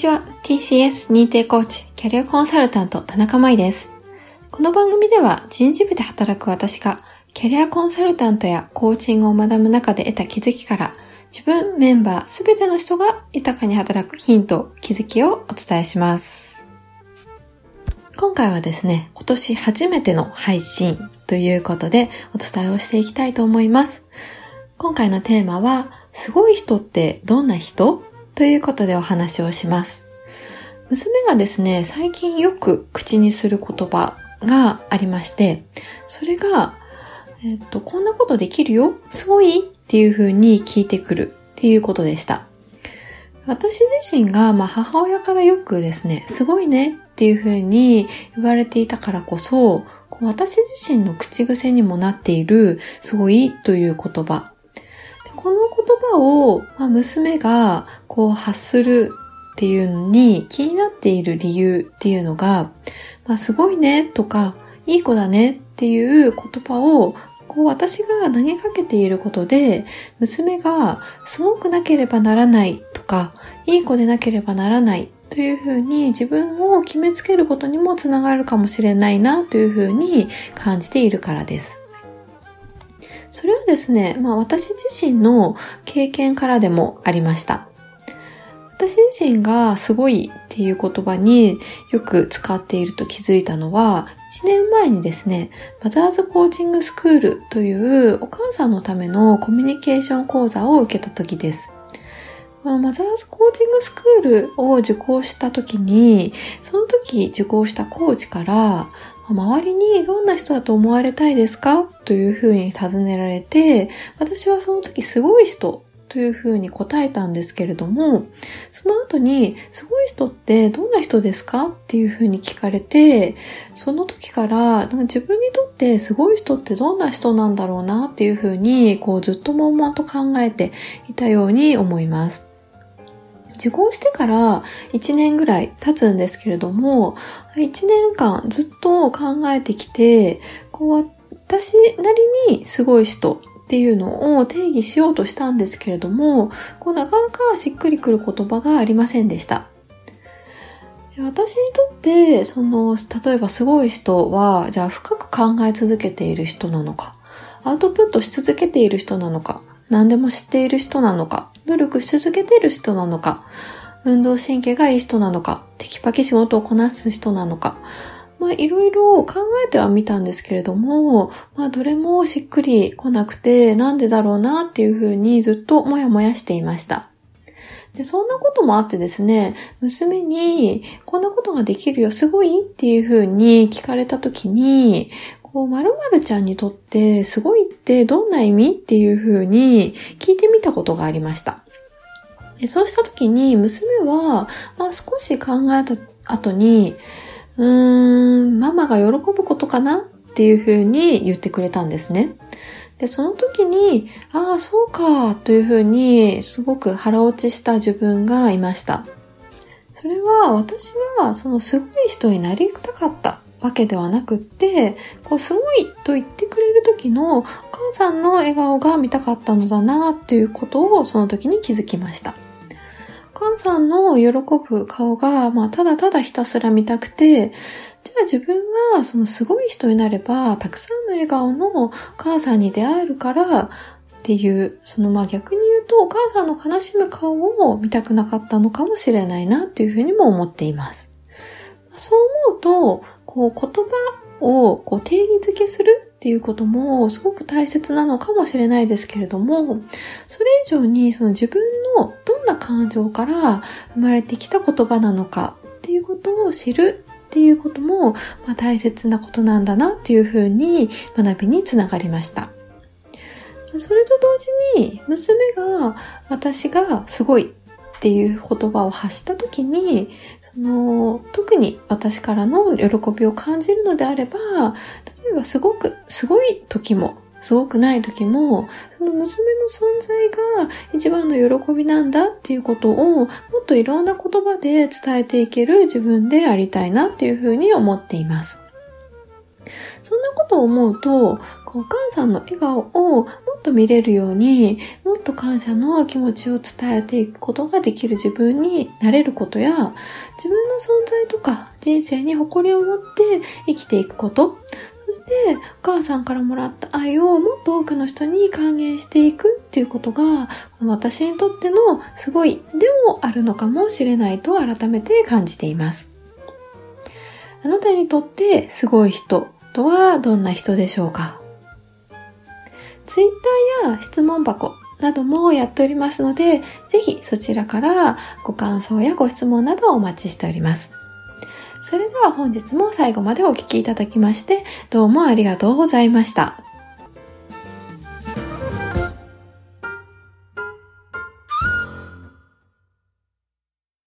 ちは。TCS 認定コーチ、キャリアコンサルタント、田中舞です。この番組では人事部で働く私が、キャリアコンサルタントやコーチングを学ぶ中で得た気づきから、自分、メンバー、すべての人が豊かに働くヒント、気づきをお伝えします。今回はですね、今年初めての配信ということでお伝えをしていきたいと思います。今回のテーマは、すごい人ってどんな人？ということでお話をします。娘がですね、最近よく口にする言葉がありまして、それが、えっと、こんなことできるよ？すごい？っていう風に聞いてくるっていうことでした。私自身が、まあ、母親からよくですね、すごいねっていう風に言われていたからこそ、こう私自身の口癖にもなっている、すごい？という言葉。この言葉を、まあ、娘がこう発するっていうのに気になっている理由っていうのが、まあ、すごいねとか、いい子だねっていう言葉をこう私が投げかけていることで、娘がすごくなければならないとか、いい子でなければならないというふうに自分を決めつけることにもつながるかもしれないなというふうに感じているからです。それはですね、まあ私自身の経験からでもありました。私自身がすごいっていう言葉によく使っていると気づいたのは、1年前にですね、マザーズコーチングスクールというお母さんのためのコミュニケーション講座を受けた時です。マザーズコーチングスクールを受講した時に、その時受講したコーチから、周りにどんな人だと思われたいですか？というふうに尋ねられて、私はその時すごい人というふうに答えたんですけれども、その後に、すごい人ってどんな人ですか？っていうふうに聞かれて、その時から、なんか自分にとってすごい人ってどんな人なんだろうな？っていうふうに、こうずっと悶々と考えていたように思います。受講してから1年ぐらい経つんですけれども、1年間ずっと考えてきて、こう私なりにすごい人っていうのを定義しようとしたんですけれども、こうなかなかしっくりくる言葉がありませんでした。私にとって、その、例えばすごい人は、じゃあ深く考え続けている人なのか、アウトプットし続けている人なのか、何でも知っている人なのか、努力し続けてる人なのか、運動神経がいい人なのか、テキパキ仕事をこなす人なのか、まあいろいろ考えてはみたんですけれども、まあどれもしっくり来なくてなんでだろうなっていうふうにずっともやもやしていました。で、そんなこともあってですね、娘に、こんなことができるよ、すごい？っていうふうに聞かれたときに、こう、〇〇ちゃんにとって、すごいってどんな意味っていうふうに聞いてみたことがありました。そうしたときに、娘は、まあ少し考えた後に、うーん、ママが喜ぶことかなっていうふうに言ってくれたんですね。で、その時に、ああ、そうか、というふうに、すごく腹落ちした自分がいました。それは、私は、そのすごい人になりたかったわけではなくって、こう、すごいと言ってくれる時のお母さんの笑顔が見たかったのだな、っていうことをその時に気づきました。カンさんの喜ぶ顔が、まあ、ただただひたすら見たくて、じゃあ自分がそのすごい人になれば、たくさんの笑顔のお母さんに出会えるから、っていう、そのまあ逆に言うとお母さんの悲しむ顔を見たくなかったのかもしれないなっていうふうにも思っています。そう思うと、こう言葉をこう定義づけするっていうこともすごく大切なのかもしれないですけれども、それ以上にその自分のどんな感情から生まれてきた言葉なのかっていうことを知るっていうことも、まあ、大切なことなんだなっていうふうに学びにつながりました。それと同時に娘が私がすごいっていう言葉を発した時に、その、特に私からの喜びを感じるのであれば、例えばすごく、すごい時も、すごくない時も、その娘の存在が一番の喜びなんだっていうことを、もっといろんな言葉で伝えていける自分でありたいなっていうふうに思っています。そんなことを思うと、お母さんの笑顔をもっと見れるように、もっと感謝の気持ちを伝えていくことができる自分になれることや、自分の存在とか人生に誇りを持って生きていくこと、そして、お母さんからもらった愛をもっと多くの人に還元していくっていうことが、私にとってのすごいでもあるのかもしれないと改めて感じています。あなたにとってすごい人とはどんな人でしょうか？ツイッターや質問箱などもやっておりますので、ぜひそちらからご感想やご質問などをお待ちしております。それでは本日も最後までお聴きいただきまして、どうもありがとうございました。